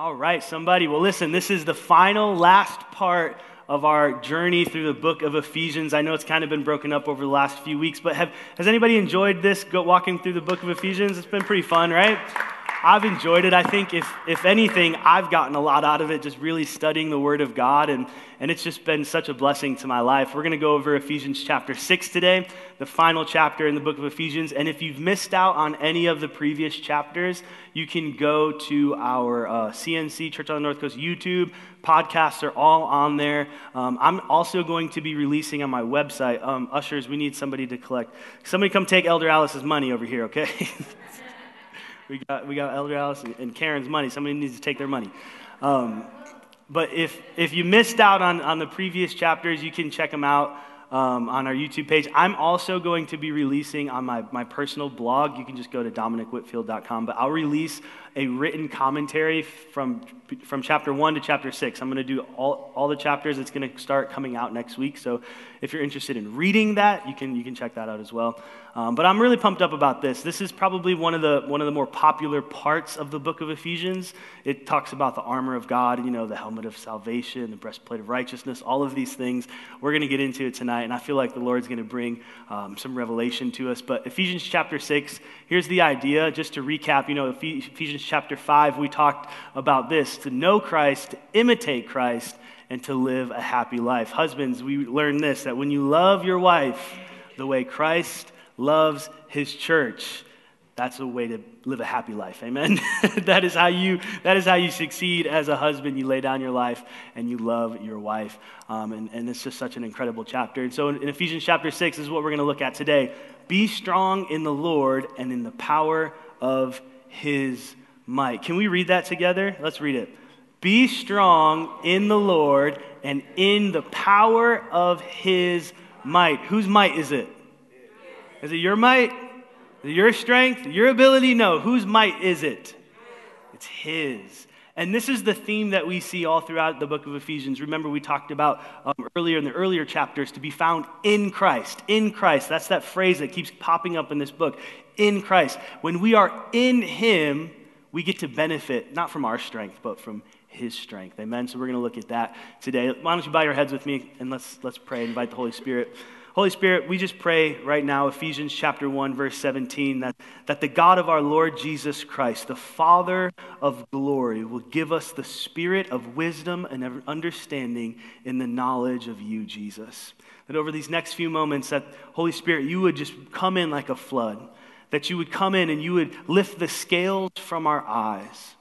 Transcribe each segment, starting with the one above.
All right, somebody. Well, listen, this is the final, last part of our journey through the book of Ephesians. I know it's kind of been broken up over the last few weeks, but have, has anybody enjoyed this, go, walking through the book of Ephesians? It's been pretty fun, right? I've enjoyed it. I think, if, if anything, I've gotten a lot out of it just really studying the Word of God, and, and it's just been such a blessing to my life. We're going to go over Ephesians chapter 6 today, the final chapter in the book of Ephesians. And if you've missed out on any of the previous chapters, you can go to our uh, CNC, Church on the North Coast YouTube. Podcasts are all on there. Um, I'm also going to be releasing on my website. Um, ushers, we need somebody to collect. Somebody come take Elder Alice's money over here, okay? We got, we got Elder Alice and Karen's money. Somebody needs to take their money. Um, but if, if you missed out on, on the previous chapters, you can check them out um, on our YouTube page. I'm also going to be releasing on my, my personal blog. You can just go to dominicwhitfield.com, but I'll release a written commentary from, from chapter 1 to chapter 6. I'm going to do all, all the chapters. It's going to start coming out next week. So if you're interested in reading that, you can, you can check that out as well. Um, but I'm really pumped up about this. This is probably one of, the, one of the more popular parts of the book of Ephesians. It talks about the armor of God, you know, the helmet of salvation, the breastplate of righteousness, all of these things. We're going to get into it tonight, and I feel like the Lord's going to bring um, some revelation to us. But Ephesians chapter 6, here's the idea, just to recap, you know, Ephesians chapter 5, we talked about this to know Christ, to imitate Christ, and to live a happy life. Husbands, we learn this that when you love your wife the way Christ loves his church, that's a way to live a happy life. Amen. that is how you that is how you succeed as a husband. You lay down your life and you love your wife. Um, and, and it's just such an incredible chapter. And so in, in Ephesians chapter 6 is what we're going to look at today. Be strong in the Lord and in the power of his might. Can we read that together? Let's read it. Be strong in the Lord and in the power of his might. Whose might is it? Is it your might? It your strength? Your ability? No. Whose might is it? It's his. And this is the theme that we see all throughout the book of Ephesians. Remember, we talked about um, earlier in the earlier chapters to be found in Christ. In Christ. That's that phrase that keeps popping up in this book. In Christ. When we are in Him, we get to benefit not from our strength, but from his strength. Amen. So we're going to look at that today. Why don't you bow your heads with me and let's let's pray. Invite the Holy Spirit. Holy Spirit, we just pray right now, Ephesians chapter 1, verse 17, that, that the God of our Lord Jesus Christ, the Father of glory, will give us the spirit of wisdom and understanding in the knowledge of you, Jesus. That over these next few moments, that Holy Spirit, you would just come in like a flood that you would come in and you would lift the scales from our eyes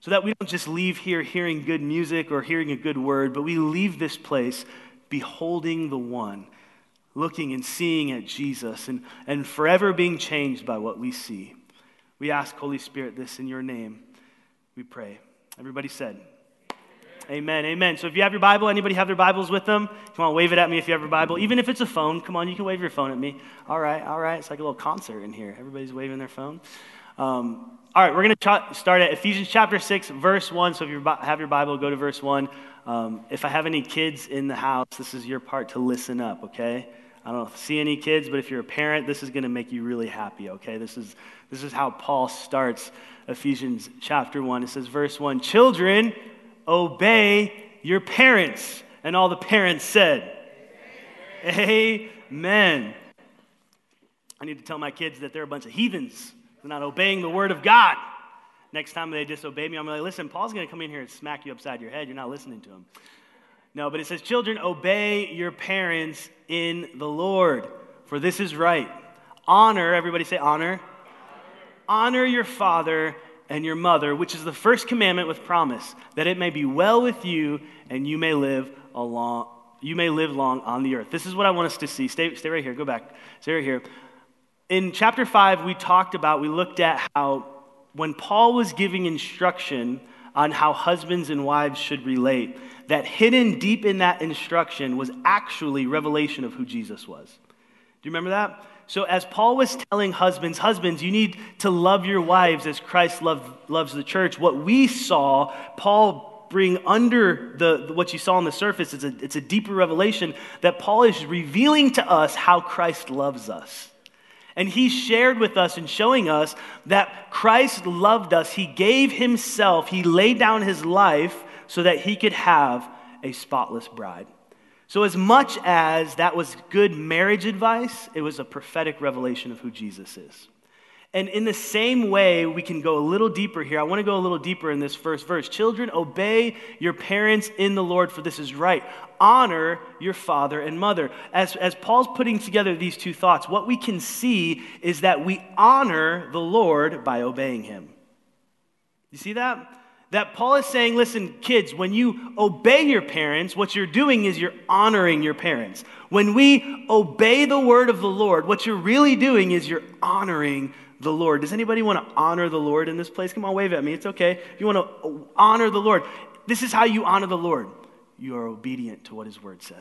so that we don't just leave here hearing good music or hearing a good word, but we leave this place beholding the one, looking and seeing at Jesus and, and forever being changed by what we see. We ask, Holy Spirit, this in your name. We pray. Everybody said, Amen. Amen. So if you have your Bible, anybody have their Bibles with them? Come on, wave it at me if you have your Bible. Even if it's a phone, come on, you can wave your phone at me. All right, all right. It's like a little concert in here. Everybody's waving their phone. Um, all right, we're going to start at Ephesians chapter 6, verse 1. So if you have your Bible, go to verse 1. Um, if I have any kids in the house, this is your part to listen up, okay? I don't see any kids, but if you're a parent, this is going to make you really happy, okay? This is, this is how Paul starts Ephesians chapter 1. It says, verse 1 Children, obey your parents. And all the parents said, Amen. Amen. I need to tell my kids that they're a bunch of heathens. They're not obeying the word of God. Next time they disobey me, I'm like, listen, Paul's going to come in here and smack you upside your head. You're not listening to him. No, but it says, Children, obey your parents in the Lord, for this is right. Honor, everybody say honor. Honor, honor your father and your mother, which is the first commandment with promise, that it may be well with you and you may live a long, you may live long on the earth. This is what I want us to see. Stay, stay right here. Go back. Stay right here. In chapter 5, we talked about, we looked at how when Paul was giving instruction on how husbands and wives should relate, that hidden deep in that instruction was actually revelation of who Jesus was. Do you remember that? So, as Paul was telling husbands, husbands, you need to love your wives as Christ loved, loves the church. What we saw, Paul bring under the, what you saw on the surface, is a, it's a deeper revelation that Paul is revealing to us how Christ loves us. And he shared with us and showing us that Christ loved us. He gave himself, he laid down his life so that he could have a spotless bride. So, as much as that was good marriage advice, it was a prophetic revelation of who Jesus is. And in the same way, we can go a little deeper here. I want to go a little deeper in this first verse. Children, obey your parents in the Lord, for this is right. Honor your father and mother. As, as Paul's putting together these two thoughts, what we can see is that we honor the Lord by obeying him. You see that? That Paul is saying, listen, kids, when you obey your parents, what you're doing is you're honoring your parents. When we obey the word of the Lord, what you're really doing is you're honoring the Lord. Does anybody want to honor the Lord in this place? Come on, wave at me. It's okay. If you want to honor the Lord, this is how you honor the Lord. You are obedient to what his word says.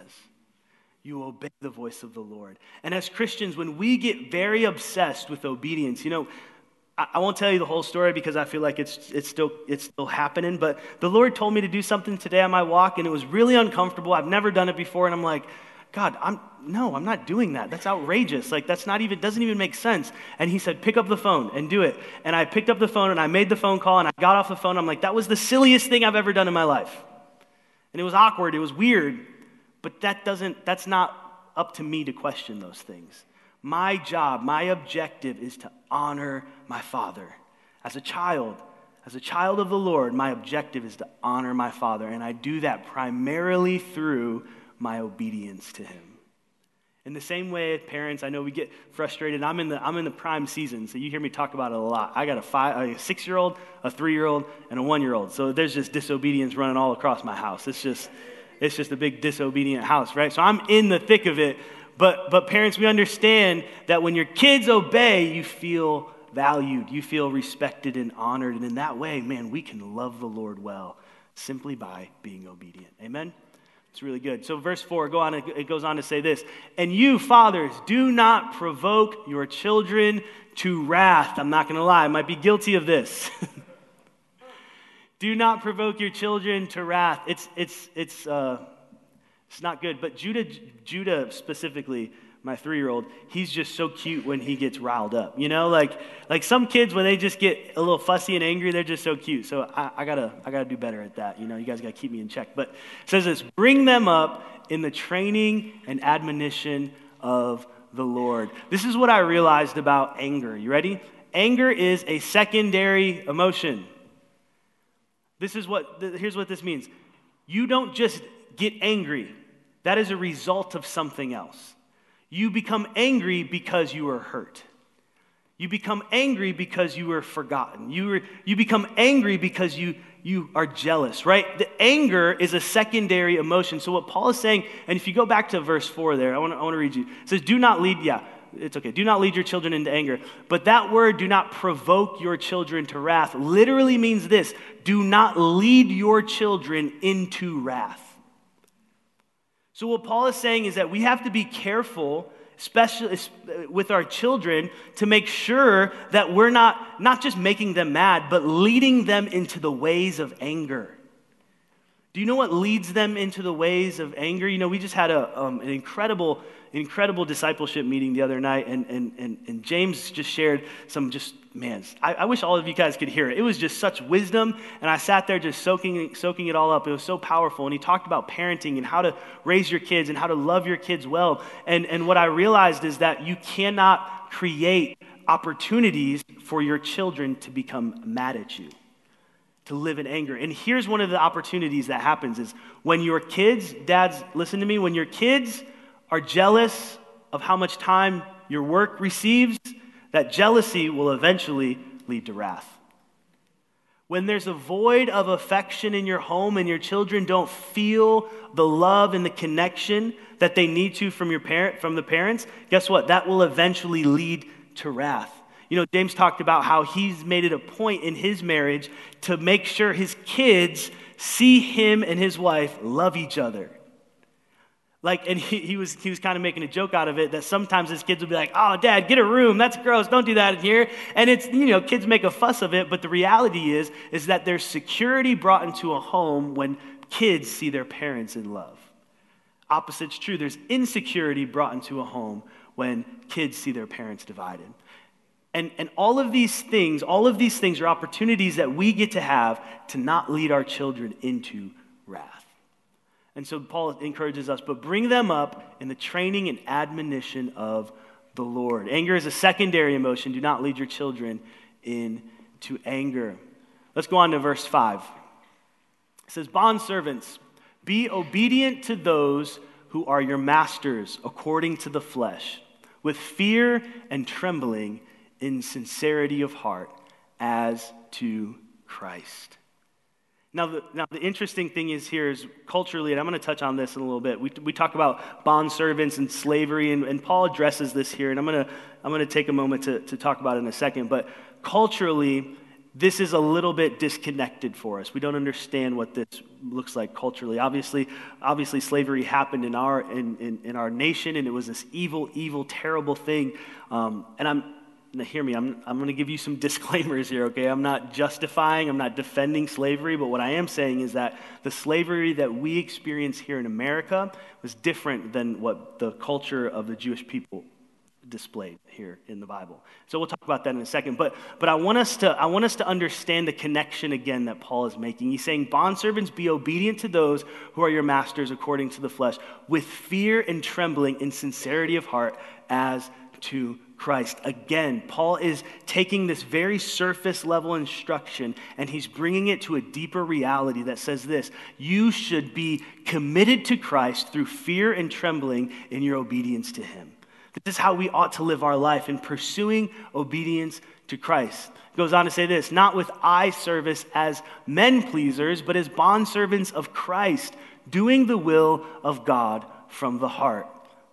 You obey the voice of the Lord. And as Christians, when we get very obsessed with obedience, you know, I won't tell you the whole story because I feel like it's, it's, still, it's still happening, but the Lord told me to do something today on my walk, and it was really uncomfortable. I've never done it before, and I'm like, God, I'm, no, I'm not doing that. That's outrageous. Like, that's not even, doesn't even make sense. And he said, pick up the phone and do it. And I picked up the phone and I made the phone call and I got off the phone. I'm like, that was the silliest thing I've ever done in my life. And it was awkward. It was weird. But that doesn't, that's not up to me to question those things. My job, my objective is to honor my father. As a child, as a child of the Lord, my objective is to honor my father. And I do that primarily through my obedience to him. In the same way, parents, I know we get frustrated. I'm in the, I'm in the prime season, so you hear me talk about it a lot. I got a, five, a six year old, a three year old, and a one year old. So there's just disobedience running all across my house. It's just, it's just a big disobedient house, right? So I'm in the thick of it. But, but parents, we understand that when your kids obey, you feel valued, you feel respected and honored. And in that way, man, we can love the Lord well simply by being obedient. Amen? It's really good. So, verse 4, go on, it goes on to say this And you, fathers, do not provoke your children to wrath. I'm not going to lie, I might be guilty of this. do not provoke your children to wrath. It's, it's, it's, uh, it's not good. But Judah, Judah specifically, my three-year-old, he's just so cute when he gets riled up. You know, like like some kids when they just get a little fussy and angry, they're just so cute. So I, I gotta I gotta do better at that. You know, you guys gotta keep me in check. But it says this: bring them up in the training and admonition of the Lord. This is what I realized about anger. You ready? Anger is a secondary emotion. This is what here's what this means. You don't just get angry. That is a result of something else. You become angry because you are hurt. You become angry because you were forgotten. You, were, you become angry because you, you are jealous, right? The anger is a secondary emotion. So, what Paul is saying, and if you go back to verse 4 there, I want to, I read you. It says, Do not lead, yeah, it's okay. Do not lead your children into anger. But that word, do not provoke your children to wrath, literally means this do not lead your children into wrath. So, what Paul is saying is that we have to be careful, especially with our children, to make sure that we're not, not just making them mad, but leading them into the ways of anger. Do you know what leads them into the ways of anger? You know, we just had a, um, an incredible incredible discipleship meeting the other night, and, and, and, and James just shared some just, man, I, I, wish all of you guys could hear it. It was just such wisdom, and I sat there just soaking, soaking it all up. It was so powerful. And he talked about parenting and how to raise your kids and how to love your kids well. And, and what I realized is that you cannot create opportunities for your children to become mad at you to live in anger. And here's one of the opportunities that happens is when your kids, dads, listen to me, when your kids are jealous of how much time your work receives, that jealousy will eventually lead to wrath. When there's a void of affection in your home and your children don't feel the love and the connection that they need to from, your parent, from the parents, guess what? That will eventually lead to wrath. You know, James talked about how he's made it a point in his marriage to make sure his kids see him and his wife love each other. Like, and he, he was, he was kind of making a joke out of it that sometimes his kids would be like, oh, dad, get a room. That's gross. Don't do that in here. And it's, you know, kids make a fuss of it, but the reality is, is that there's security brought into a home when kids see their parents in love. Opposite's true. There's insecurity brought into a home when kids see their parents divided. And, and all of these things, all of these things are opportunities that we get to have to not lead our children into wrath. And so Paul encourages us, but bring them up in the training and admonition of the Lord. Anger is a secondary emotion. Do not lead your children into anger. Let's go on to verse 5. It says, Bond servants, be obedient to those who are your masters according to the flesh, with fear and trembling in sincerity of heart, as to Christ. Now the, now, the interesting thing is here is culturally, and I'm going to touch on this in a little bit. We, we talk about bond servants and slavery, and, and Paul addresses this here, and I'm going to, I'm going to take a moment to, to talk about it in a second. But culturally, this is a little bit disconnected for us. We don't understand what this looks like culturally. Obviously, obviously slavery happened in our, in, in, in our nation, and it was this evil, evil, terrible thing. Um, and I'm, now hear me, I'm, I'm going to give you some disclaimers here, okay? I'm not justifying, I'm not defending slavery, but what I am saying is that the slavery that we experience here in America was different than what the culture of the Jewish people displayed here in the Bible. So we'll talk about that in a second. But, but I, want us to, I want us to understand the connection again that Paul is making. He's saying, Bondservants, be obedient to those who are your masters according to the flesh, with fear and trembling in sincerity of heart as to Christ. Again, Paul is taking this very surface level instruction and he's bringing it to a deeper reality that says this You should be committed to Christ through fear and trembling in your obedience to him. This is how we ought to live our life in pursuing obedience to Christ. It goes on to say this not with eye service as men pleasers, but as bondservants of Christ, doing the will of God from the heart.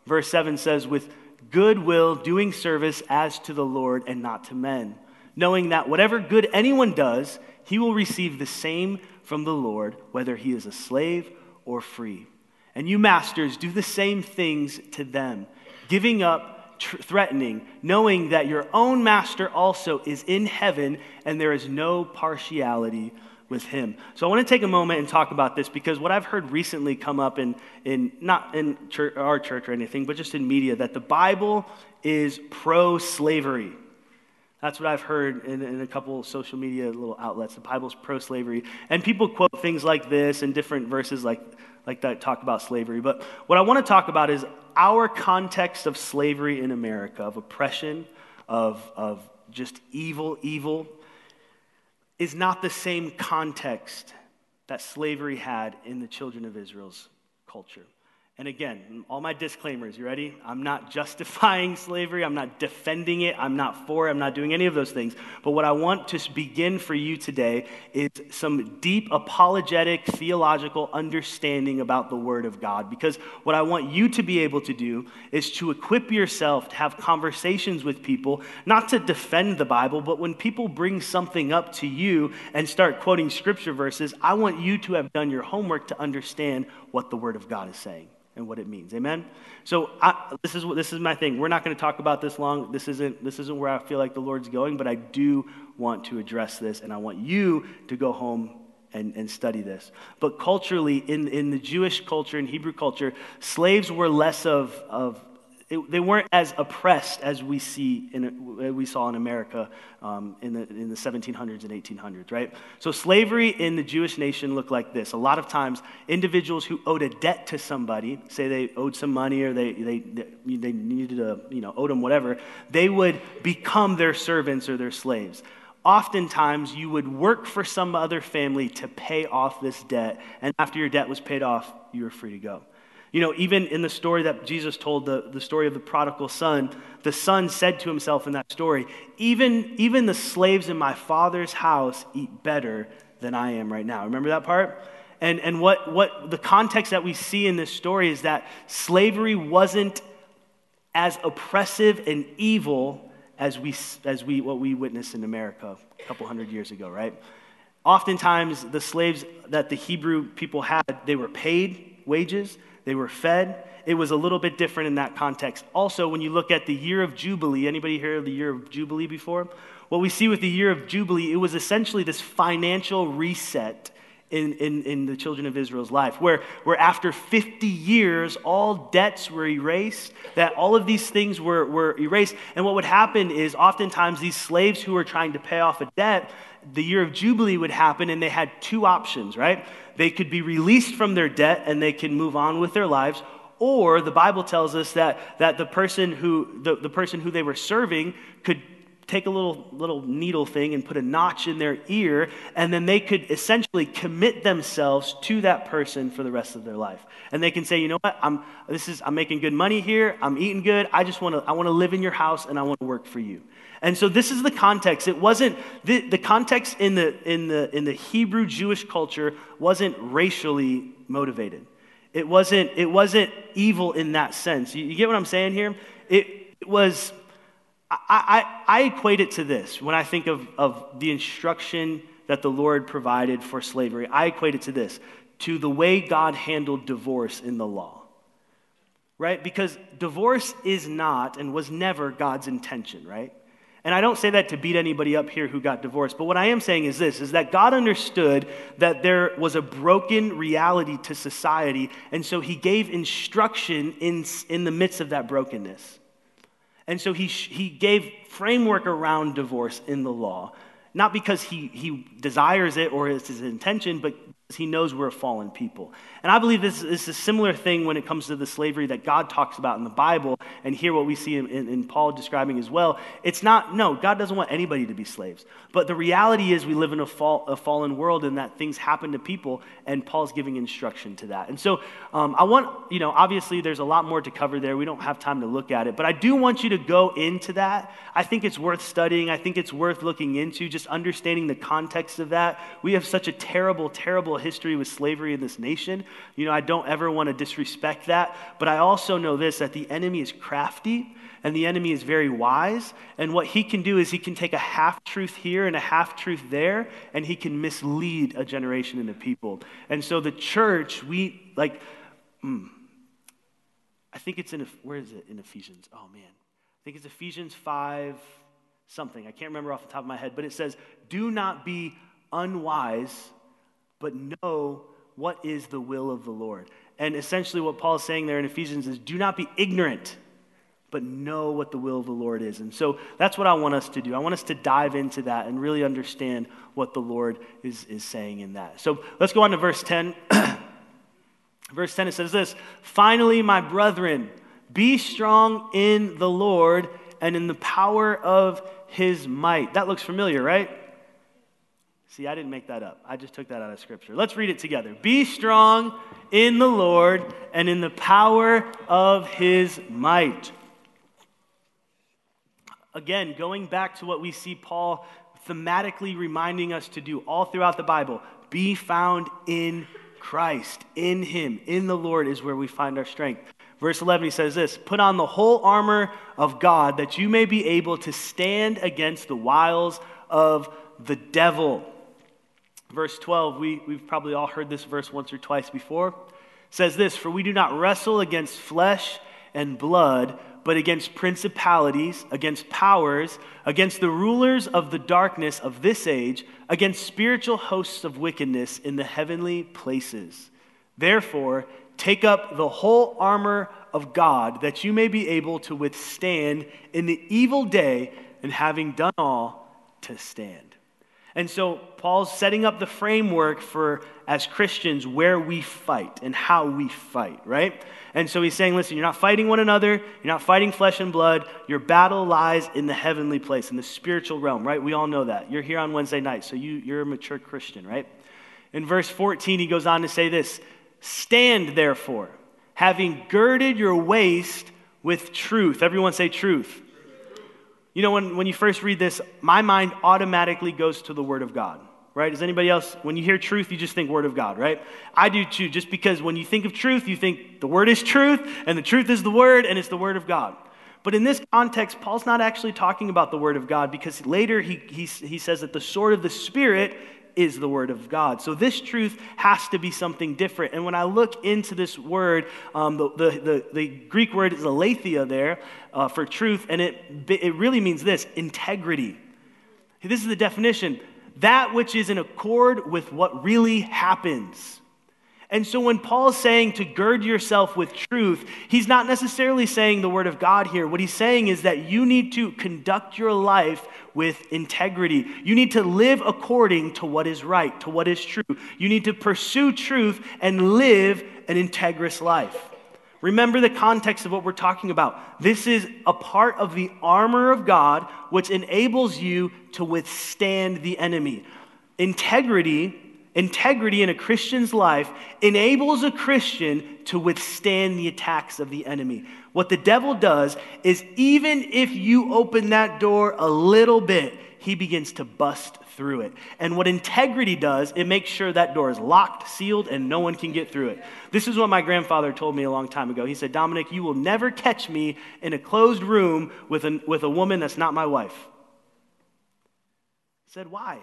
Verse 7 says, with good will, doing service as to the Lord and not to men, knowing that whatever good anyone does, he will receive the same from the Lord, whether he is a slave or free. And you, masters, do the same things to them giving up, tr- threatening, knowing that your own master also is in heaven and there is no partiality with him. So I want to take a moment and talk about this because what I've heard recently come up in, in not in church, our church or anything, but just in media, that the Bible is pro slavery. That's what I've heard in, in, a couple social media little outlets. The Bible's pro slavery. And people quote things like this and different verses like, like that talk about slavery. But what I want to talk about is our context of slavery in America, of oppression, of, of just evil, evil, is not the same context that slavery had in the children of Israel's culture. And again, all my disclaimers, you ready? I'm not justifying slavery. I'm not defending it. I'm not for it. I'm not doing any of those things. But what I want to begin for you today is some deep apologetic theological understanding about the Word of God. Because what I want you to be able to do is to equip yourself to have conversations with people, not to defend the Bible, but when people bring something up to you and start quoting scripture verses, I want you to have done your homework to understand what the Word of God is saying and what it means. Amen. So I, this is what this is my thing. We're not going to talk about this long. This isn't this isn't where I feel like the Lord's going, but I do want to address this, and I want you to go home and, and study this. But culturally, in, in the Jewish culture, in Hebrew culture, slaves were less of, of it, they weren't as oppressed as we see in, we saw in America um, in, the, in the 1700s and 1800s, right? So slavery in the Jewish nation looked like this. A lot of times, individuals who owed a debt to somebody, say they owed some money or they, they, they needed a, you know, owed them whatever, they would become their servants or their slaves. Oftentimes, you would work for some other family to pay off this debt, and after your debt was paid off, you were free to go. You know, even in the story that Jesus told, the, the story of the prodigal son, the son said to himself in that story, even, even the slaves in my father's house eat better than I am right now. Remember that part? And, and what, what the context that we see in this story is that slavery wasn't as oppressive and evil as we, as we what we witnessed in America a couple hundred years ago, right? Oftentimes, the slaves that the Hebrew people had, they were paid wages. They were fed. It was a little bit different in that context. Also, when you look at the year of Jubilee, anybody heard of the year of Jubilee before? What we see with the year of Jubilee, it was essentially this financial reset in, in, in the children of Israel's life, where, where after 50 years, all debts were erased, that all of these things were, were erased. And what would happen is oftentimes these slaves who were trying to pay off a debt, the year of Jubilee would happen, and they had two options, right? They could be released from their debt and they can move on with their lives, or the Bible tells us that, that the, person who, the, the person who they were serving could take a little, little needle thing and put a notch in their ear, and then they could essentially commit themselves to that person for the rest of their life. And they can say, you know what, I'm, this is, I'm making good money here, I'm eating good, I just want to I wanna live in your house and I want to work for you. And so this is the context. It wasn't, the, the context in the, in, the, in the Hebrew Jewish culture wasn't racially motivated. It wasn't, it wasn't evil in that sense. You, you get what I'm saying here? It, it was I, I, I equate it to this when I think of, of the instruction that the Lord provided for slavery. I equate it to this to the way God handled divorce in the law. Right? Because divorce is not and was never God's intention, right? And I don't say that to beat anybody up here who got divorced, but what I am saying is this is that God understood that there was a broken reality to society, and so he gave instruction in, in the midst of that brokenness. And so he, he gave framework around divorce in the law, not because he, he desires it or it's his intention, but he knows we're a fallen people. And I believe this is a similar thing when it comes to the slavery that God talks about in the Bible, and here what we see in, in, in, Paul describing as well. It's not, no, God doesn't want anybody to be slaves. But the reality is we live in a, fall, a fallen world and that things happen to people, and Paul's giving instruction to that. And so um, I want, you know, obviously there's a lot more to cover there. We don't have time to look at it, but I do want you to go into that. I think it's worth studying. I think it's worth looking into, just understanding the context of that. We have such a terrible, terrible history with slavery in this nation. You know, I don't ever want to disrespect that, but I also know this that the enemy is crafty and the enemy is very wise. And what he can do is he can take a half truth here and a half truth there, and he can mislead a generation and a people. And so the church, we like, mm, I think it's in, where is it in Ephesians? Oh man. I think it's Ephesians 5 something. I can't remember off the top of my head, but it says, Do not be unwise but know what is the will of the Lord. And essentially, what Paul is saying there in Ephesians is do not be ignorant, but know what the will of the Lord is. And so that's what I want us to do. I want us to dive into that and really understand what the Lord is, is saying in that. So let's go on to verse 10. verse 10, it says this Finally, my brethren, be strong in the Lord and in the power of his might. That looks familiar, right? See, I didn't make that up. I just took that out of Scripture. Let's read it together. Be strong in the Lord and in the power of his might. Again, going back to what we see Paul thematically reminding us to do all throughout the Bible be found in Christ, in him, in the Lord is where we find our strength. Verse 11, he says this Put on the whole armor of God that you may be able to stand against the wiles of the devil. Verse 12, we, we've probably all heard this verse once or twice before. says this For we do not wrestle against flesh and blood, but against principalities, against powers, against the rulers of the darkness of this age, against spiritual hosts of wickedness in the heavenly places. Therefore, take up the whole armor of God, that you may be able to withstand in the evil day, and having done all, to stand. And so Paul's setting up the framework for, as Christians, where we fight and how we fight, right? And so he's saying, listen, you're not fighting one another, you're not fighting flesh and blood. Your battle lies in the heavenly place, in the spiritual realm, right? We all know that. You're here on Wednesday night, so you, you're a mature Christian, right? In verse 14, he goes on to say this Stand therefore, having girded your waist with truth. Everyone say truth. You know, when, when you first read this, my mind automatically goes to the Word of God, right? Does anybody else, when you hear truth, you just think Word of God, right? I do too, just because when you think of truth, you think the Word is truth, and the truth is the Word, and it's the Word of God. But in this context, Paul's not actually talking about the Word of God because later he, he, he says that the sword of the Spirit is the Word of God. So this truth has to be something different. And when I look into this word, um, the, the, the, the, Greek word is aletheia there uh, for truth, and it, it really means this integrity. This is the definition that which is in accord with what really happens. And so when Paul's saying to gird yourself with truth, he's not necessarily saying the word of God here. What he's saying is that you need to conduct your life with integrity. You need to live according to what is right, to what is true. You need to pursue truth and live an integrous life. Remember the context of what we're talking about. This is a part of the armor of God which enables you to withstand the enemy. Integrity integrity in a Christian's life enables a Christian to withstand the attacks of the enemy. What the devil does is, even if you open that door a little bit, he begins to bust through it. And what integrity does, it makes sure that door is locked, sealed, and no one can get through it. This is what my grandfather told me a long time ago. He said, Dominic, you will never catch me in a closed room with, an, with a woman that's not my wife. I said, Why?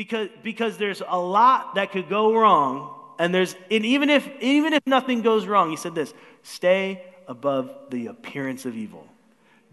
Because, because there's a lot that could go wrong and there's and even if even if nothing goes wrong he said this stay above the appearance of evil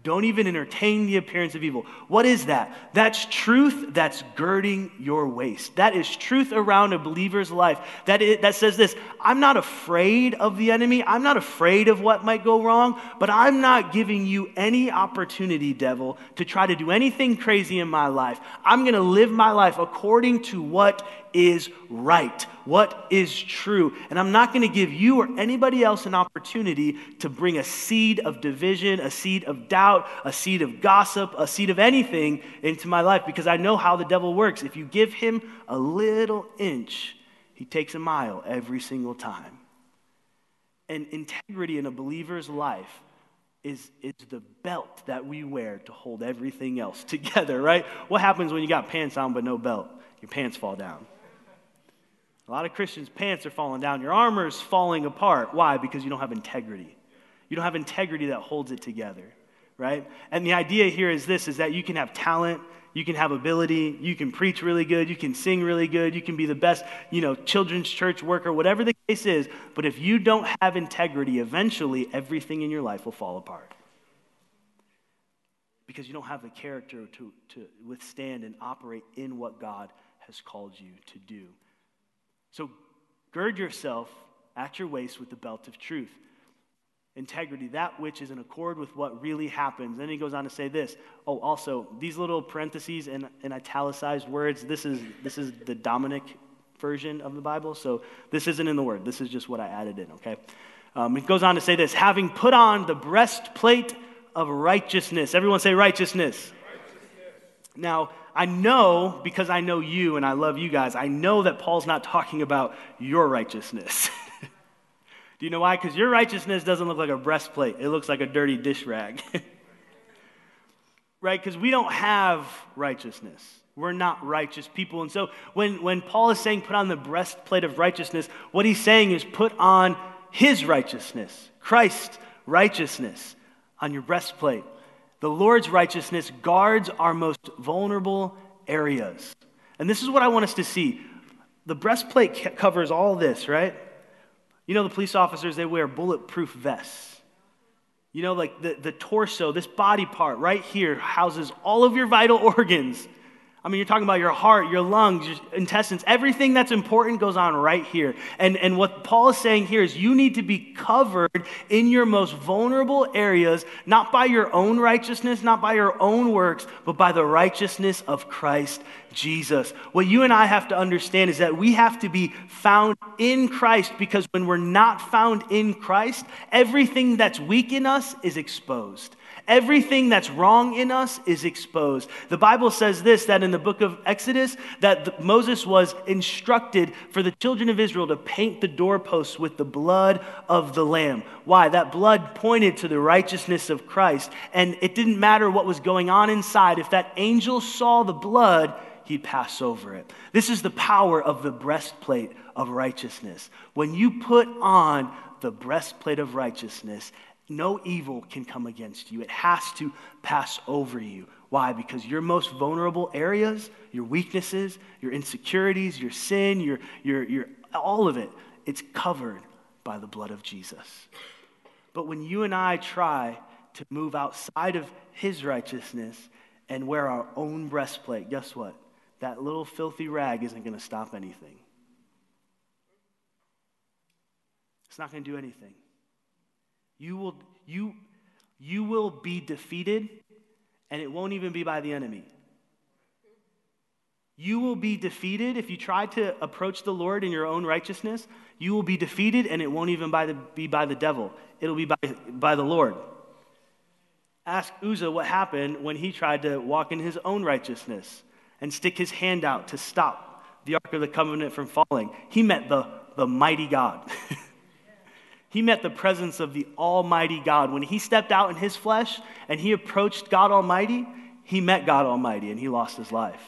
don't even entertain the appearance of evil. What is that? That's truth that's girding your waist. That is truth around a believer's life. That, is, that says this I'm not afraid of the enemy. I'm not afraid of what might go wrong, but I'm not giving you any opportunity, devil, to try to do anything crazy in my life. I'm going to live my life according to what is right, what is true. And I'm not going to give you or anybody else an opportunity to bring a seed of division, a seed of doubt, a seed of gossip, a seed of anything into my life because I know how the devil works. If you give him a little inch, he takes a mile every single time. And integrity in a believer's life is, is the belt that we wear to hold everything else together, right? What happens when you got pants on but no belt? Your pants fall down. A lot of Christians' pants are falling down. Your armor is falling apart. Why? Because you don't have integrity. You don't have integrity that holds it together, right? And the idea here is this is that you can have talent, you can have ability, you can preach really good, you can sing really good, you can be the best, you know, children's church worker, whatever the case is, but if you don't have integrity, eventually everything in your life will fall apart. Because you don't have the character to, to withstand and operate in what God has called you to do. So gird yourself at your waist with the belt of truth. Integrity, that which is in accord with what really happens. Then he goes on to say this. Oh, also, these little parentheses and, italicized words, this is, this is the Dominic version of the Bible. So this isn't in the word. This is just what I added in, okay? Um, it goes on to say this having put on the breastplate of righteousness. Everyone say righteousness. righteousness. Now, I know because I know you and I love you guys, I know that Paul's not talking about your righteousness. Do you know why? Because your righteousness doesn't look like a breastplate, it looks like a dirty dish rag. right? Because we don't have righteousness. We're not righteous people. And so when, when Paul is saying put on the breastplate of righteousness, what he's saying is put on his righteousness, Christ's righteousness on your breastplate. The Lord's righteousness guards our most vulnerable areas. And this is what I want us to see. The breastplate covers all this, right? You know, the police officers, they wear bulletproof vests. You know, like the, the torso, this body part right here houses all of your vital organs. I mean, you're talking about your heart, your lungs, your intestines, everything that's important goes on right here. And, and what Paul is saying here is you need to be covered in your most vulnerable areas, not by your own righteousness, not by your own works, but by the righteousness of Christ Jesus. What you and I have to understand is that we have to be found in Christ because when we're not found in Christ, everything that's weak in us is exposed. Everything that's wrong in us is exposed. The Bible says this that in the book of Exodus that Moses was instructed for the children of Israel to paint the doorposts with the blood of the lamb. Why? That blood pointed to the righteousness of Christ and it didn't matter what was going on inside. If that angel saw the blood, he'd pass over it. This is the power of the breastplate of righteousness. When you put on the breastplate of righteousness, no evil can come against you. It has to pass over you. Why? Because your most vulnerable areas, your weaknesses, your insecurities, your sin, your, your, your, all of it, it's covered by the blood of Jesus. But when you and I try to move outside of his righteousness and wear our own breastplate, guess what? that little filthy rag isn't going to stop anything. It's not going to do anything. You will, you, you will be defeated, and it won't even be by the enemy. You will be defeated if you try to approach the Lord in your own righteousness. You will be defeated, and it won't even by the, be by the devil. It'll be by, by the Lord. Ask Uzzah what happened when he tried to walk in his own righteousness and stick his hand out to stop the Ark of the Covenant from falling. He met the, the mighty God. he met the presence of the Almighty God. When he stepped out in his flesh and he approached God Almighty, he met God Almighty and he lost his life.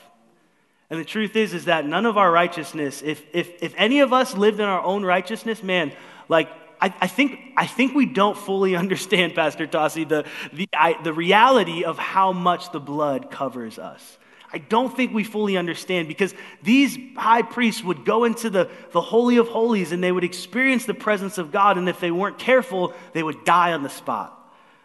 And the truth is, is that none of our righteousness, if, if, if any of us lived in our own righteousness, man, like I, I, think, I think we don't fully understand, Pastor Tossi, the, the, I, the reality of how much the blood covers us. I don't think we fully understand because these high priests would go into the, the Holy of Holies and they would experience the presence of God, and if they weren't careful, they would die on the spot.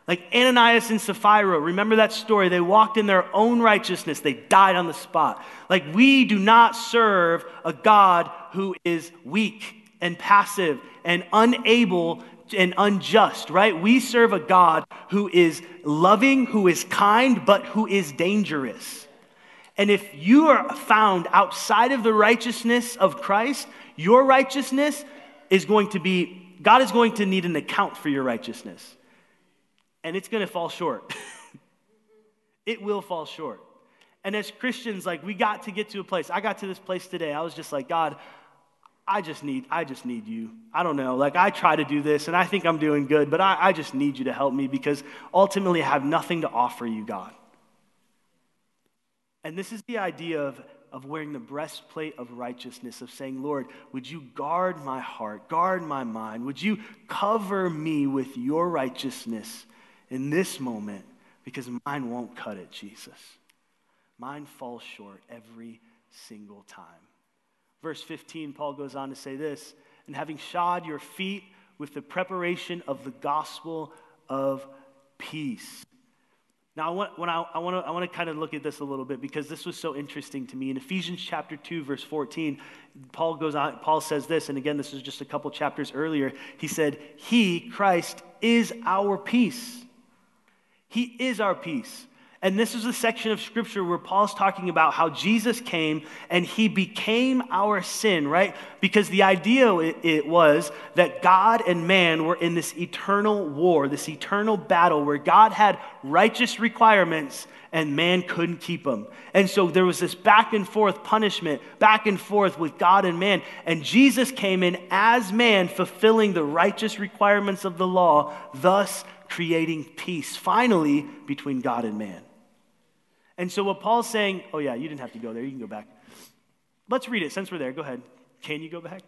Like Ananias and Sapphira, remember that story? They walked in their own righteousness, they died on the spot. Like we do not serve a God who is weak and passive and unable and unjust, right? We serve a God who is loving, who is kind, but who is dangerous. And if you are found outside of the righteousness of Christ, your righteousness is going to be, God is going to need an account for your righteousness. And it's going to fall short. it will fall short. And as Christians, like we got to get to a place. I got to this place today. I was just like, God, I just need, I just need you. I don't know. Like I try to do this and I think I'm doing good, but I, I just need you to help me because ultimately I have nothing to offer you, God. And this is the idea of, of wearing the breastplate of righteousness, of saying, Lord, would you guard my heart, guard my mind? Would you cover me with your righteousness in this moment? Because mine won't cut it, Jesus. Mine falls short every single time. Verse 15, Paul goes on to say this and having shod your feet with the preparation of the gospel of peace. Now, I want, when I, I, want to, I want to kind of look at this a little bit because this was so interesting to me. In Ephesians chapter 2, verse 14, Paul goes on, Paul says this, and again, this is just a couple chapters earlier. He said, He, Christ, is our peace. He is our peace. And this is a section of scripture where Paul's talking about how Jesus came and he became our sin, right? Because the idea it, was that God and man were in this eternal war, this eternal battle where God had righteous requirements and man couldn't keep them. And so there was this back and forth punishment, back and forth with God and man. And Jesus came in as man, fulfilling the righteous requirements of the law, thus creating peace finally between God and man. And so what Paul's saying, oh yeah, you didn't have to go there, you can go back. Let's read it since we're there. Go ahead. Can you go back?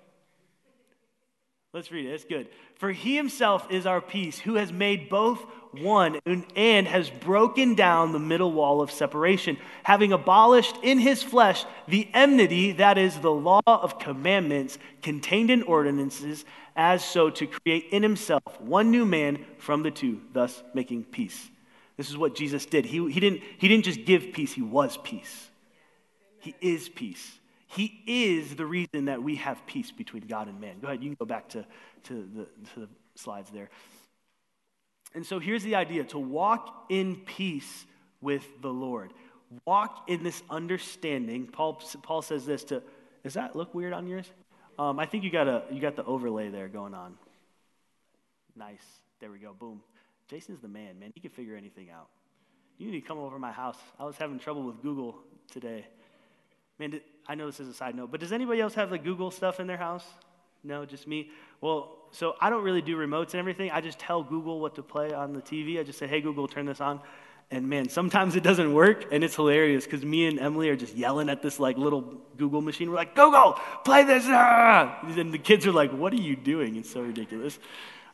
Let's read it. It's good. For he himself is our peace, who has made both one and has broken down the middle wall of separation, having abolished in his flesh the enmity, that is, the law of commandments contained in ordinances, as so to create in himself one new man from the two, thus making peace this is what Jesus did. He, he, didn't, he didn't just give peace, he was peace. He is peace. He is the reason that we have peace between God and man. Go ahead, you can go back to, to, the, to the slides there. And so here's the idea to walk in peace with the Lord. Walk in this understanding. Paul, Paul says this to, does that look weird on yours? Um, I think you got, a, you got the overlay there going on. Nice. There we go. Boom. Jason's the man, man. He can figure anything out. You need to come over my house. I was having trouble with Google today. Man, I know this is a side note, but does anybody else have the Google stuff in their house? No, just me. Well, so I don't really do remotes and everything. I just tell Google what to play on the TV. I just say, hey, Google, turn this on. And man, sometimes it doesn't work, and it's hilarious because me and Emily are just yelling at this like little Google machine. We're like, Google, play this. Ah! And the kids are like, what are you doing? It's so ridiculous.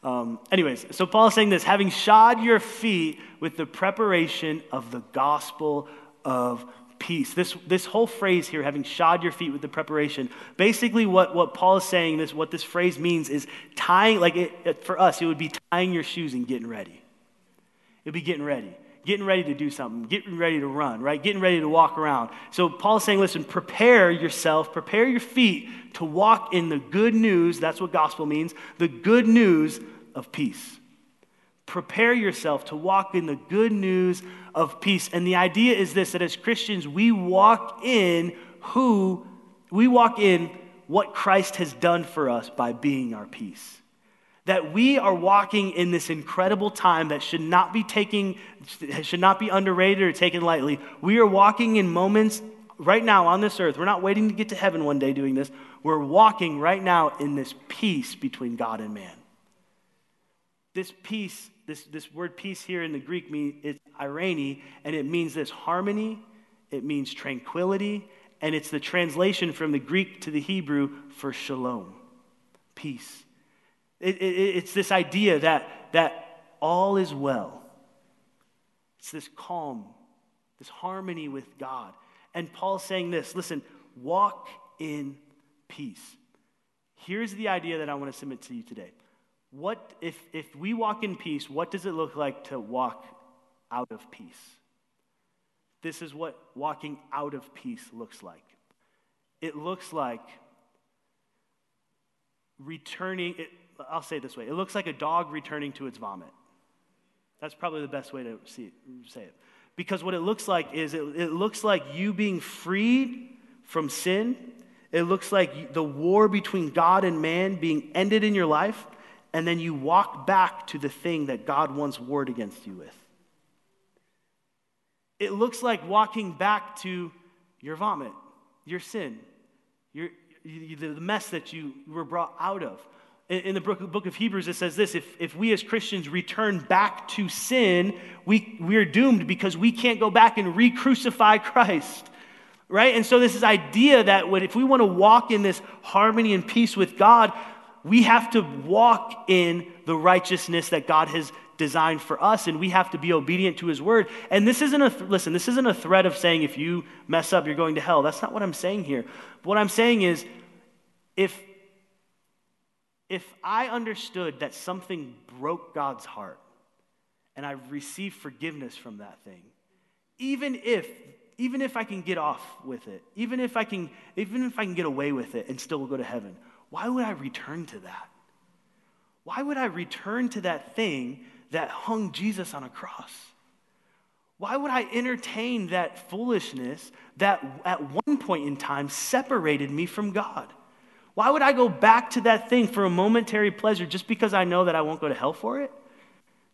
Um, anyways, so Paul is saying this having shod your feet with the preparation of the gospel of peace. This, this whole phrase here, having shod your feet with the preparation, basically what, what Paul is saying, this, what this phrase means is tying, like it, it, for us, it would be tying your shoes and getting ready. It'd be getting ready. getting ready to do something, getting ready to run, right? Getting ready to walk around. So Paul's saying, listen, prepare yourself, prepare your feet to walk in the good news. That's what gospel means the good news of peace. Prepare yourself to walk in the good news of peace. And the idea is this that as Christians, we walk in who, we walk in what Christ has done for us by being our peace. That we are walking in this incredible time that should not be taking, should not be underrated or taken lightly. We are walking in moments right now on this earth. We're not waiting to get to heaven one day doing this. We're walking right now in this peace between God and man. This peace, this, this word peace here in the Greek means it's eirene, and it means this harmony, it means tranquility, and it's the translation from the Greek to the Hebrew for shalom, peace. It, it, it's this idea that, that all is well. It's this calm, this harmony with God. And Paul's saying this listen, walk in peace. Here's the idea that I want to submit to you today. What if, if we walk in peace, what does it look like to walk out of peace? This is what walking out of peace looks like. It looks like returning, it, I'll say it this way it looks like a dog returning to its vomit. That's probably the best way to see it, say it. Because what it looks like is it, it looks like you being freed from sin. It looks like the war between God and man being ended in your life, and then you walk back to the thing that God once warred against you with. It looks like walking back to your vomit, your sin, your, the mess that you were brought out of. In the book of Hebrews, it says this if, if we as Christians return back to sin, we, we are doomed because we can't go back and re crucify Christ. Right? And so, this is idea that if we want to walk in this harmony and peace with God, we have to walk in the righteousness that God has designed for us, and we have to be obedient to his word. And this isn't a, th- listen, this isn't a threat of saying if you mess up, you're going to hell. That's not what I'm saying here. What I'm saying is, if, if I understood that something broke God's heart, and I received forgiveness from that thing, even if even if I can get off with it, even if I can even if I can get away with it and still go to heaven, why would I return to that? Why would I return to that thing that hung Jesus on a cross? Why would I entertain that foolishness that at one point in time separated me from God? Why would I go back to that thing for a momentary pleasure just because I know that I won't go to hell for it?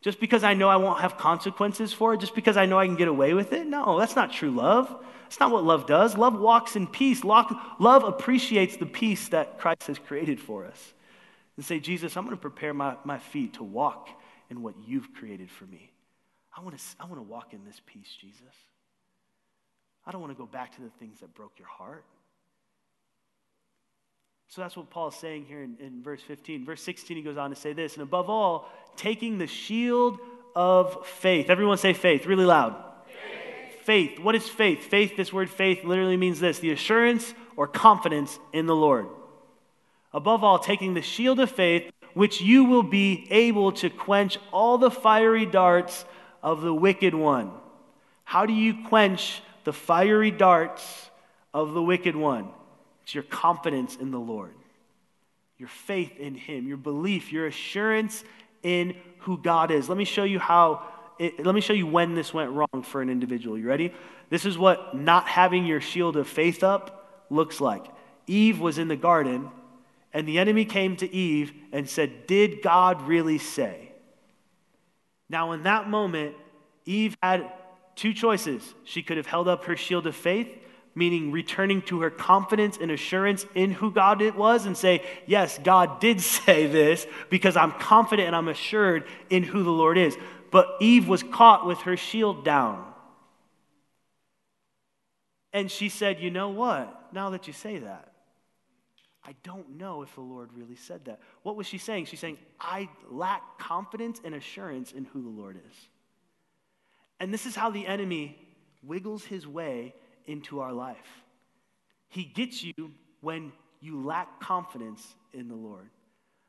Just because I know I won't have consequences for it? Just because I know I can get away with it? No, that's not true love. That's not what love does. Love walks in peace. Love appreciates the peace that Christ has created for us. And say, Jesus, I'm going to prepare my, my feet to walk in what you've created for me. I want to, I want to walk in this peace, Jesus. I don't want to go back to the things that broke your heart. So that's what Paul's saying here in, in verse 15. Verse 16, he goes on to say this, and above all, taking the shield of faith. Everyone say faith, really loud. Faith. What is faith? Faith, this word faith literally means this the assurance or confidence in the Lord. Above all, taking the shield of faith, which you will be able to quench all the fiery darts of the wicked one. How do you quench the fiery darts of the wicked one? It's your confidence in the Lord, your faith in Him, your belief, your assurance in who God is. Let me show you how, it, let me show you when this went wrong for an individual. You ready? This is what not having your shield of faith up looks like. Eve was in the garden and the enemy came to Eve and said, Did God really say? Now, in that moment, Eve had two choices. She could have held up her shield of faith, meaning returning to her confidence and assurance in who God it was, and say, Yes, God did say this because I'm confident and I'm assured in who the Lord is. But Eve was caught with her shield down. And she said, You know what? Now that you say that, I don't know if the Lord really said that. What was she saying? She's saying, I lack confidence and assurance in who the Lord is. And this is how the enemy wiggles his way into our life. He gets you when you lack confidence in the Lord.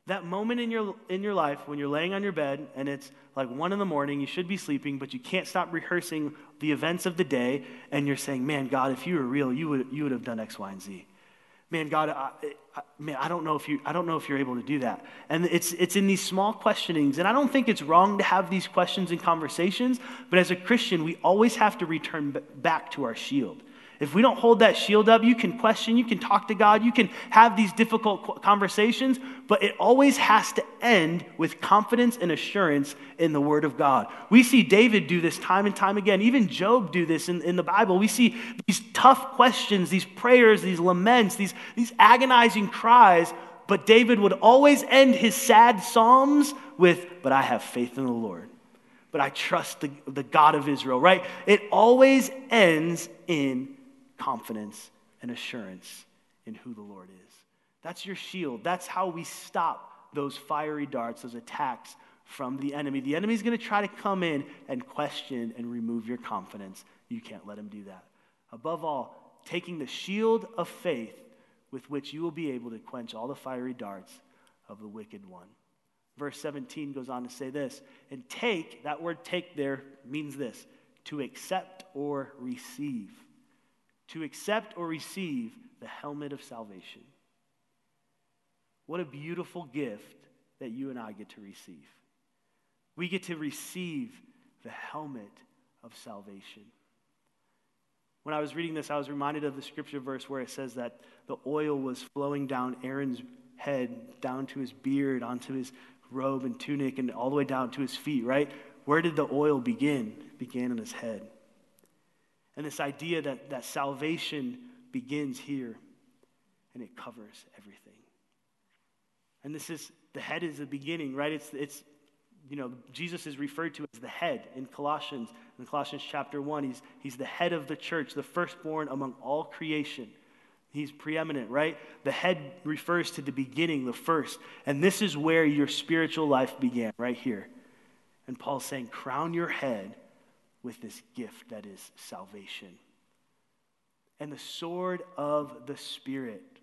That moment in your, in your life when you're laying on your bed and it's like one in the morning, you should be sleeping, but you can't stop rehearsing the events of the day, and you're saying, Man, God, if you were real, you would, you would have done X, Y, and Z. Man, God, I, I, man, I don't know if you, I don't know if you're able to do that. And it's, it's in these small questionings, and I don't think it's wrong to have these questions and conversations, but as a Christian, we always have to return back to our shield. If we don't hold that shield up, you can question, you can talk to God, you can have these difficult conversations, but it always has to end with confidence and assurance in the Word of God. We see David do this time and time again. Even Job do this in, in the Bible. We see these tough questions, these prayers, these laments, these, these agonizing cries, but David would always end his sad psalms with, But I have faith in the Lord but I trust the, the God of Israel, right? It always ends in confidence and assurance in who the Lord is. That's your shield. That's how we stop those fiery darts, those attacks from the enemy. The enemy is going to try to come in and question and remove your confidence. You can't let him do that. Above all, taking the shield of faith with which you will be able to quench all the fiery darts of the wicked one. Verse 17 goes on to say this, and take, that word take there means this to accept or receive to accept or receive the helmet of salvation. What a beautiful gift that you and I get to receive. We get to receive the helmet of salvation. When I was reading this, I was reminded of the scripture verse where it says that the oil was flowing down Aaron's head, down to his beard, onto his robe and tunic, and all the way down to his feet, right? Where did the oil begin? It began in his head. And this idea that, that salvation begins here and it covers everything. And this is, the head is the beginning, right? It's, it's you know, Jesus is referred to as the head in Colossians, in Colossians chapter 1. He's, he's the head of the church, the firstborn among all creation. He's preeminent, right? The head refers to the beginning, the first. And this is where your spiritual life began, right here. And Paul's saying, crown your head with this gift that is salvation. And the sword of the Spirit.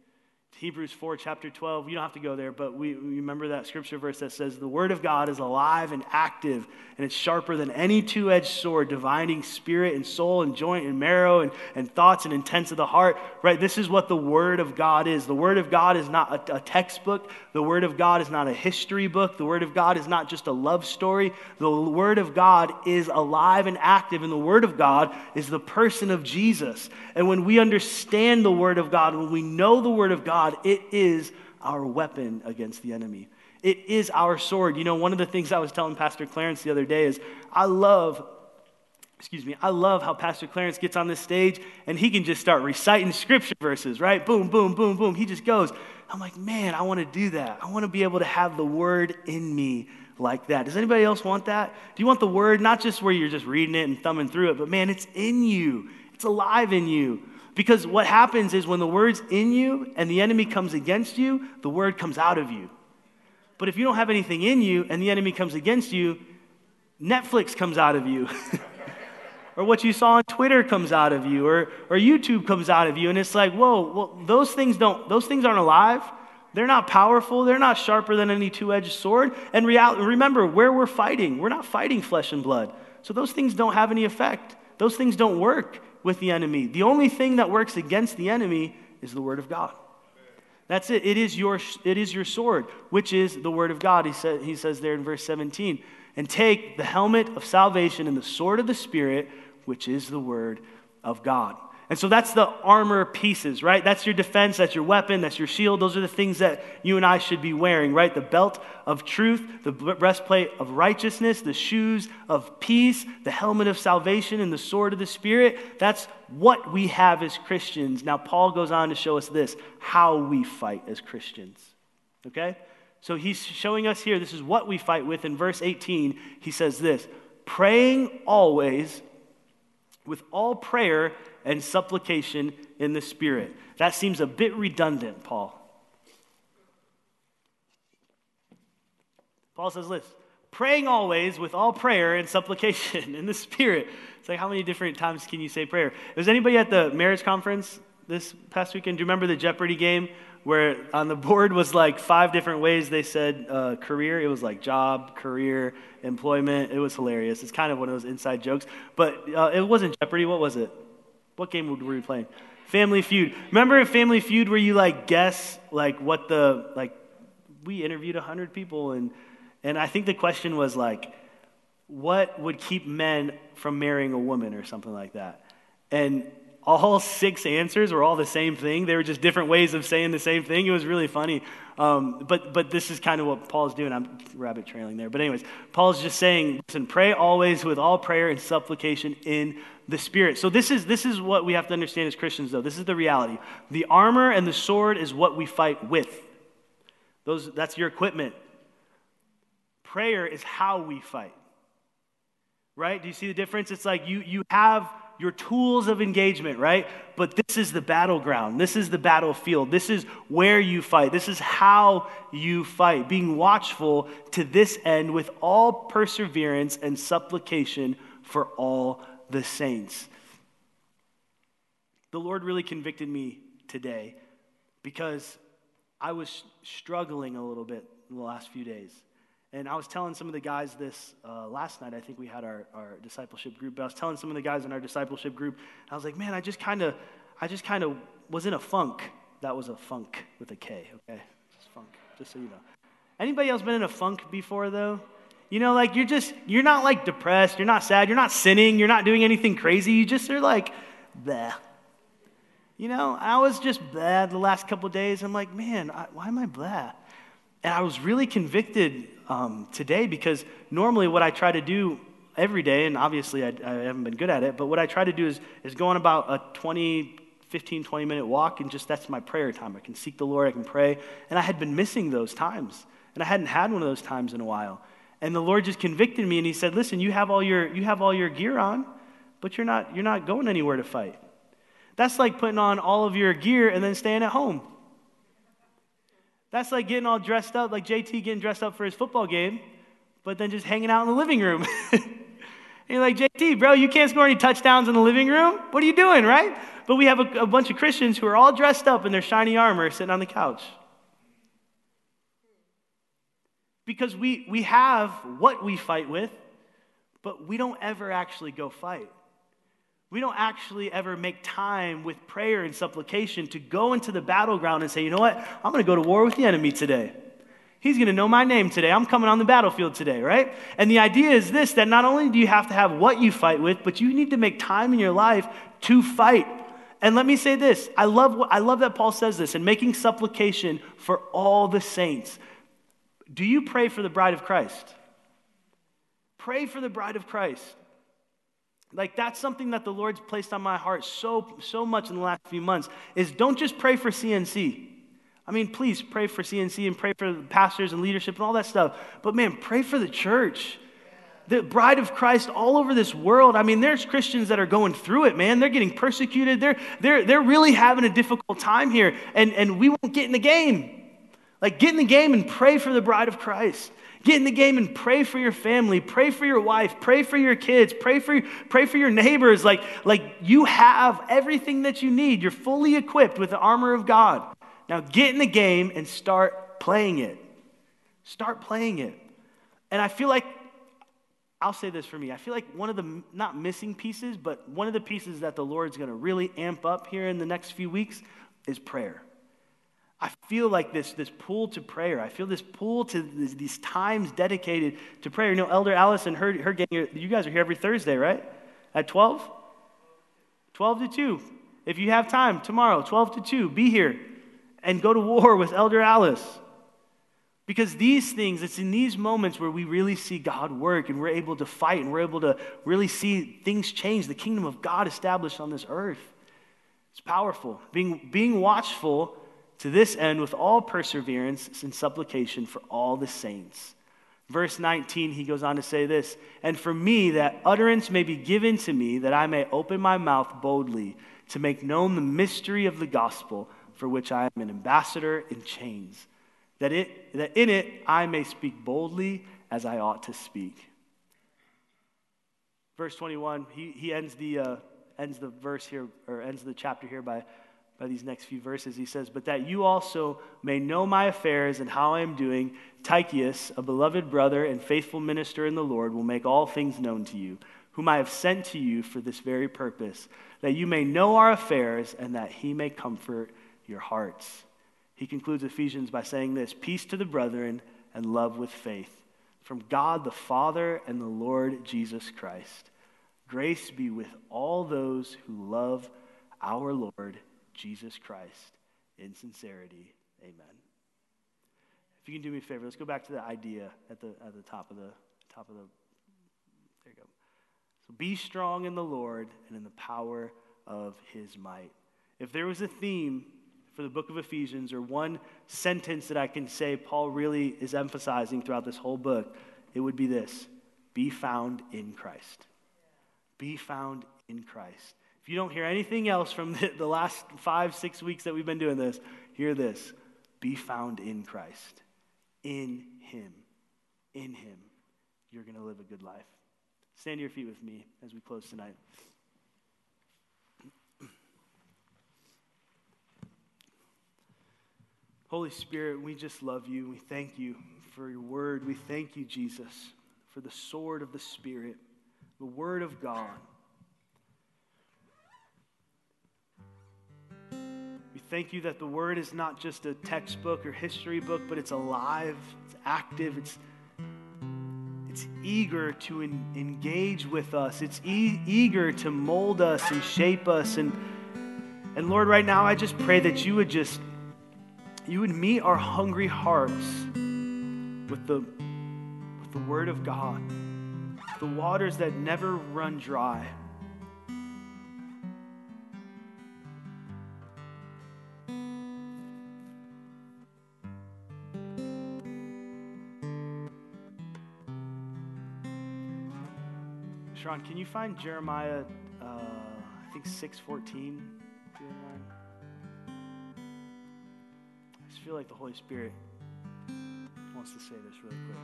Hebrews 4, chapter 12. You don't have to go there, but we, we, remember that scripture verse that says, The word of God is alive and active, and it's sharper than any two edged sword, dividing spirit and soul and joint and marrow and, and thoughts and intents of the heart. Right? This is what the word of God is. The word of God is not a, a textbook, the word of God is not a history book, the word of God is not just a love story. The word of God is alive and active, and the word of God is the person of Jesus. And when we understand the word of God, when we know the word of God, God, it is our weapon against the enemy. It is our sword. You know, one of the things I was telling Pastor Clarence the other day is I love, excuse me, I love how Pastor Clarence gets on this stage and he can just start reciting scripture verses, right? Boom, boom, boom, boom. He just goes. I'm like, man, I want to do that. I want to be able to have the word in me like that. Does anybody else want that? Do you want the word, not just where you're just reading it and thumbing through it, but man, it's in you, it's alive in you. Because what happens is when the word's in you and the enemy comes against you, the word comes out of you. But if you don't have anything in you and the enemy comes against you, Netflix comes out of you. or what you saw on Twitter comes out of you, or, or YouTube comes out of you. And it's like, whoa, well, those things don't, those things aren't alive. They're not powerful. They're not sharper than any two edged sword. And real, remember, where we're fighting, we're not fighting flesh and blood. So those things don't have any effect. Those things don't work with the enemy. The only thing that works against the enemy is the word of God. That's it. It is your, it is your sword, which is the word of God. He, said, he says there in verse 17. And take the helmet of salvation and the sword of the Spirit, which is the word of God. And so that's the armor pieces, right? That's your defense, that's your weapon, that's your shield. Those are the things that you and I should be wearing, right? The belt of truth, the breastplate of righteousness, the shoes of peace, the helmet of salvation, and the sword of the Spirit. That's what we have as Christians. Now, Paul goes on to show us this how we fight as Christians, okay? So he's showing us here, this is what we fight with. In verse 18, he says this praying always with all prayer and supplication in the Spirit. That seems a bit redundant, Paul. Paul says this praying always with all prayer and supplication in the Spirit. It's like, how many different times can you say prayer? Was anybody at the marriage conference this past weekend? Do you remember the Jeopardy game where on the board was like five different ways they said uh, career. It was like job, career, employment. It was hilarious. It's kind of one of those inside jokes. But uh, it wasn't Jeopardy. What was it? What game were we playing? Family Feud. Remember Family Feud where you like guess like what the like we interviewed 100 people and and I think the question was like what would keep men from marrying a woman or something like that. And all six answers were all the same thing. They were just different ways of saying the same thing. It was really funny. Um, but, but this is kind of what Paul's doing. I'm rabbit trailing there. But, anyways, Paul's just saying, listen, pray always with all prayer and supplication in the Spirit. So, this is, this is what we have to understand as Christians, though. This is the reality. The armor and the sword is what we fight with, Those, that's your equipment. Prayer is how we fight. Right? Do you see the difference? It's like you, you have your tools of engagement, right? But this is the battleground. This is the battlefield. This is where you fight. This is how you fight. Being watchful to this end with all perseverance and supplication for all the saints. The Lord really convicted me today because I was struggling a little bit in the last few days. And I was telling some of the guys this uh, last night. I think we had our, our discipleship group. But I was telling some of the guys in our discipleship group, I was like, man, I just kind of, I just kind of was in a funk. That was a funk with a K, okay? Just funk, just so you know. Anybody else been in a funk before, though? You know, like you're just, you're not like depressed, you're not sad, you're not sinning, you're not doing anything crazy. You just are like, bleh. You know, I was just bad the last couple days. I'm like, man, I, why am I blah? And I was really convicted um, today because normally what I try to do every day, and obviously I, I, haven't been good at it, but what I try to do is, is go on about a 20, 15, 20 minute walk, and just that's my prayer time. I can seek the Lord, I can pray. And I had been missing those times, and I hadn't had one of those times in a while. And the Lord just convicted me, and He said, Listen, you have all your, you have all your gear on, but you're not, you're not going anywhere to fight. That's like putting on all of your gear and then staying at home. That's like getting all dressed up, like JT getting dressed up for his football game, but then just hanging out in the living room. you're like, JT, bro, you can't score any touchdowns in the living room? What are you doing, right? But we have a, a bunch of Christians who are all dressed up in their shiny armor sitting on the couch. Because we, we have what we fight with, but we don't ever actually go fight we don't actually ever make time with prayer and supplication to go into the battleground and say, you know what? I'm going to go to war with the enemy today. He's going to know my name today. I'm coming on the battlefield today, right? And the idea is this that not only do you have to have what you fight with, but you need to make time in your life to fight. And let me say this I love, I love that Paul says this and making supplication for all the saints. Do you pray for the bride of Christ? Pray for the bride of Christ. Like that's something that the Lord's placed on my heart so so much in the last few months is don't just pray for CNC. I mean, please pray for CNC and pray for the pastors and leadership and all that stuff. But man, pray for the church. The bride of Christ all over this world. I mean, there's Christians that are going through it, man. They're getting persecuted. They're, they're, they're really having a difficult time here. And, and we won't get in the game. Like, get in the game and pray for the bride of Christ. Get in the game and pray for your family, pray for your wife, pray for your kids, pray for, pray for your neighbors. Like, like you have everything that you need. You're fully equipped with the armor of God. Now get in the game and start playing it. Start playing it. And I feel like, I'll say this for me. I feel like one of the, not missing pieces, but one of the pieces that the Lord's going to really amp up here in the next few weeks is prayer. I feel like this, this pull to prayer. I feel this pull to this, these times dedicated to prayer. You know, Elder Allison, her, her you guys are here every Thursday, right? At 12? 12 to 2. If you have time tomorrow, 12 to 2, be here and go to war with Elder Alice. Because these things, it's in these moments where we really see God work and we're able to fight and we're able to really see things change, the kingdom of God established on this earth. It's powerful. Being, being watchful to this end, with all perseverance and supplication for all the saints. Verse 19, he goes on to say this And for me, that utterance may be given to me, that I may open my mouth boldly to make known the mystery of the gospel, for which I am an ambassador in chains, that, it, that in it I may speak boldly as I ought to speak. Verse 21, he, he ends, the, uh, ends the verse here, or ends the chapter here by by these next few verses. He says, But that you also may know my affairs and how I am doing, Tychicus, a beloved brother and faithful minister in the Lord, will make all things known to you, whom I have sent to you for this very purpose, that you may know our affairs and that he may comfort your hearts. He concludes Ephesians by saying this Peace to the brethren and love with faith from God the Father and the Lord Jesus Christ. Grace be with all those who love our Lord Jesus Christ in sincerity. Amen. If you can do me a favor, let's go back to the idea at the, at the top of the top of the there you go. So be strong in the Lord and in the power of his might. If there was a theme for the book of Ephesians or one sentence that I can say Paul really is emphasizing throughout this whole book, it would be this be found in Christ. Be found in Christ. If you don't hear anything else from the, the last five, six weeks that we've been doing this, hear this be found in Christ. In Him. In Him. You're going to live a good life. Stand to your feet with me as we close tonight. Holy Spirit, we just love you. We thank you for your word. We thank you, Jesus, for the sword of the Spirit, the word of God. Thank you that the Word is not just a textbook or history book, but it's alive, it's active, it's, it's eager to engage with us, it's e- eager to mold us and shape us. And, and Lord, right now, I just pray that you would just you would meet our hungry hearts with the, with the Word of God, the waters that never run dry. Sean, can you find Jeremiah, uh, I think 614? I just feel like the Holy Spirit wants to say this really quick.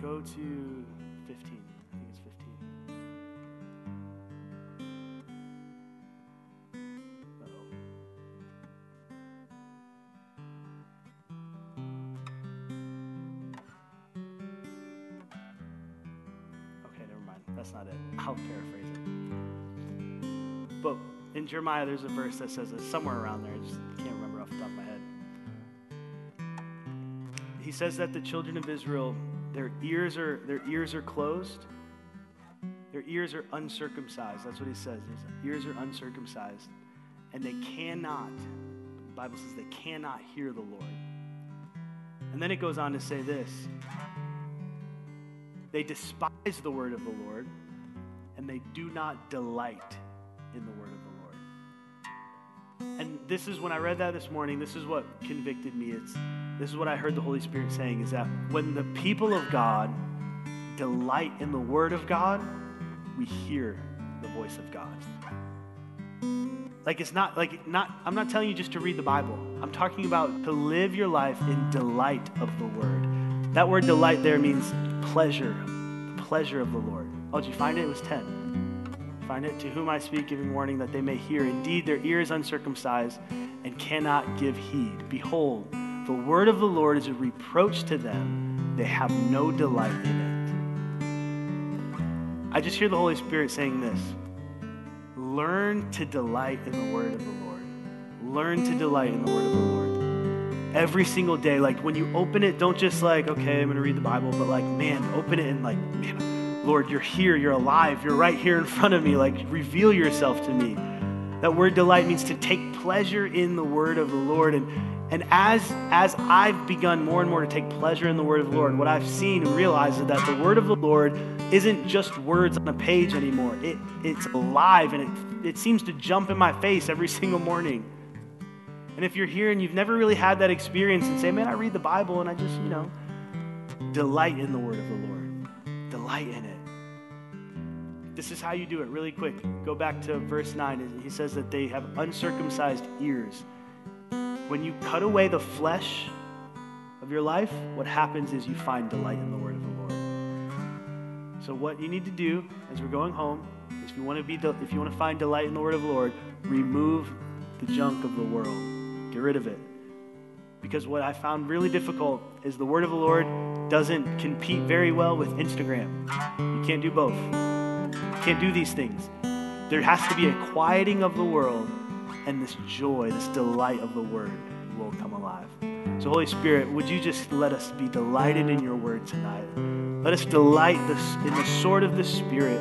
Go to 15. I think it's 15. Jeremiah, there's a verse that says it's somewhere around there. I just can't remember off the top of my head. He says that the children of Israel, their ears are their ears are closed. Their ears are uncircumcised. That's what he says. His ears are uncircumcised. And they cannot, the Bible says they cannot hear the Lord. And then it goes on to say this they despise the word of the Lord, and they do not delight this is when I read that this morning, this is what convicted me. It's this is what I heard the Holy Spirit saying is that when the people of God delight in the word of God, we hear the voice of God. Like it's not like not I'm not telling you just to read the Bible. I'm talking about to live your life in delight of the word. That word delight there means pleasure, the pleasure of the Lord. Oh, did you find it? It was 10. Find it. To whom I speak, giving warning that they may hear. Indeed, their ear is uncircumcised and cannot give heed. Behold, the word of the Lord is a reproach to them. They have no delight in it. I just hear the Holy Spirit saying this Learn to delight in the word of the Lord. Learn to delight in the word of the Lord. Every single day, like when you open it, don't just like, okay, I'm going to read the Bible, but like, man, open it and like, man, Lord, you're here, you're alive, you're right here in front of me. Like, reveal yourself to me. That word delight means to take pleasure in the word of the Lord. And, and as, as I've begun more and more to take pleasure in the word of the Lord, what I've seen and realized is that the word of the Lord isn't just words on a page anymore. It, it's alive and it, it seems to jump in my face every single morning. And if you're here and you've never really had that experience and say, man, I read the Bible and I just, you know, delight in the word of the Lord, delight in it. This is how you do it really quick. Go back to verse 9. He says that they have uncircumcised ears. When you cut away the flesh of your life, what happens is you find delight in the word of the Lord. So, what you need to do as we're going home is If you want to be, de- if you want to find delight in the word of the Lord, remove the junk of the world. Get rid of it. Because what I found really difficult is the word of the Lord doesn't compete very well with Instagram. You can't do both. Can't do these things. There has to be a quieting of the world, and this joy, this delight of the word will come alive. So, Holy Spirit, would you just let us be delighted in your word tonight? Let us delight this, in the sword of the Spirit.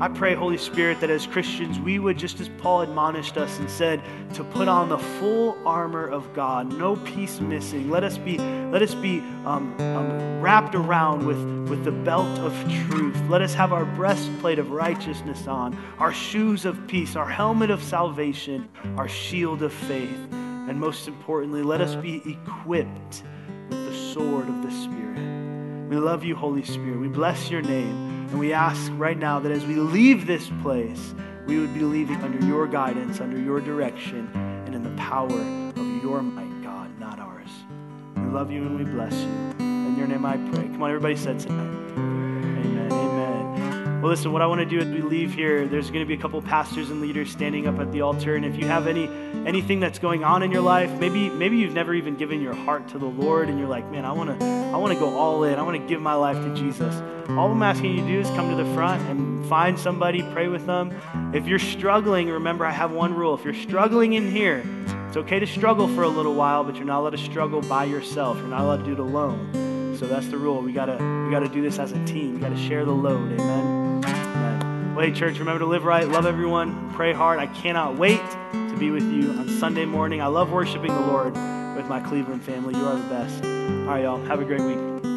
I pray, Holy Spirit, that as Christians, we would, just as Paul admonished us and said, to put on the full armor of God, no piece missing. Let us be, let us be um, um, wrapped around with, with the belt of truth. Let us have our breastplate of righteousness on, our shoes of peace, our helmet of salvation, our shield of faith. And most importantly, let us be equipped with the sword of the Spirit. We love you, Holy Spirit. We bless your name. And we ask right now that as we leave this place, we would be leaving under your guidance, under your direction, and in the power of your might, God, not ours. We love you and we bless you. In your name I pray. Come on, everybody said tonight. Well, listen, what I want to do as we leave here, there's going to be a couple pastors and leaders standing up at the altar. And if you have any anything that's going on in your life, maybe maybe you've never even given your heart to the Lord and you're like, man, I want to I want to go all in. I want to give my life to Jesus. All I'm asking you to do is come to the front and find somebody, pray with them. If you're struggling, remember I have one rule. If you're struggling in here, it's okay to struggle for a little while, but you're not allowed to struggle by yourself. You're not allowed to do it alone. So that's the rule. We gotta we gotta do this as a team. We gotta share the load. Amen. Hey, church, remember to live right, love everyone, pray hard. I cannot wait to be with you on Sunday morning. I love worshiping the Lord with my Cleveland family. You are the best. All right, y'all. Have a great week.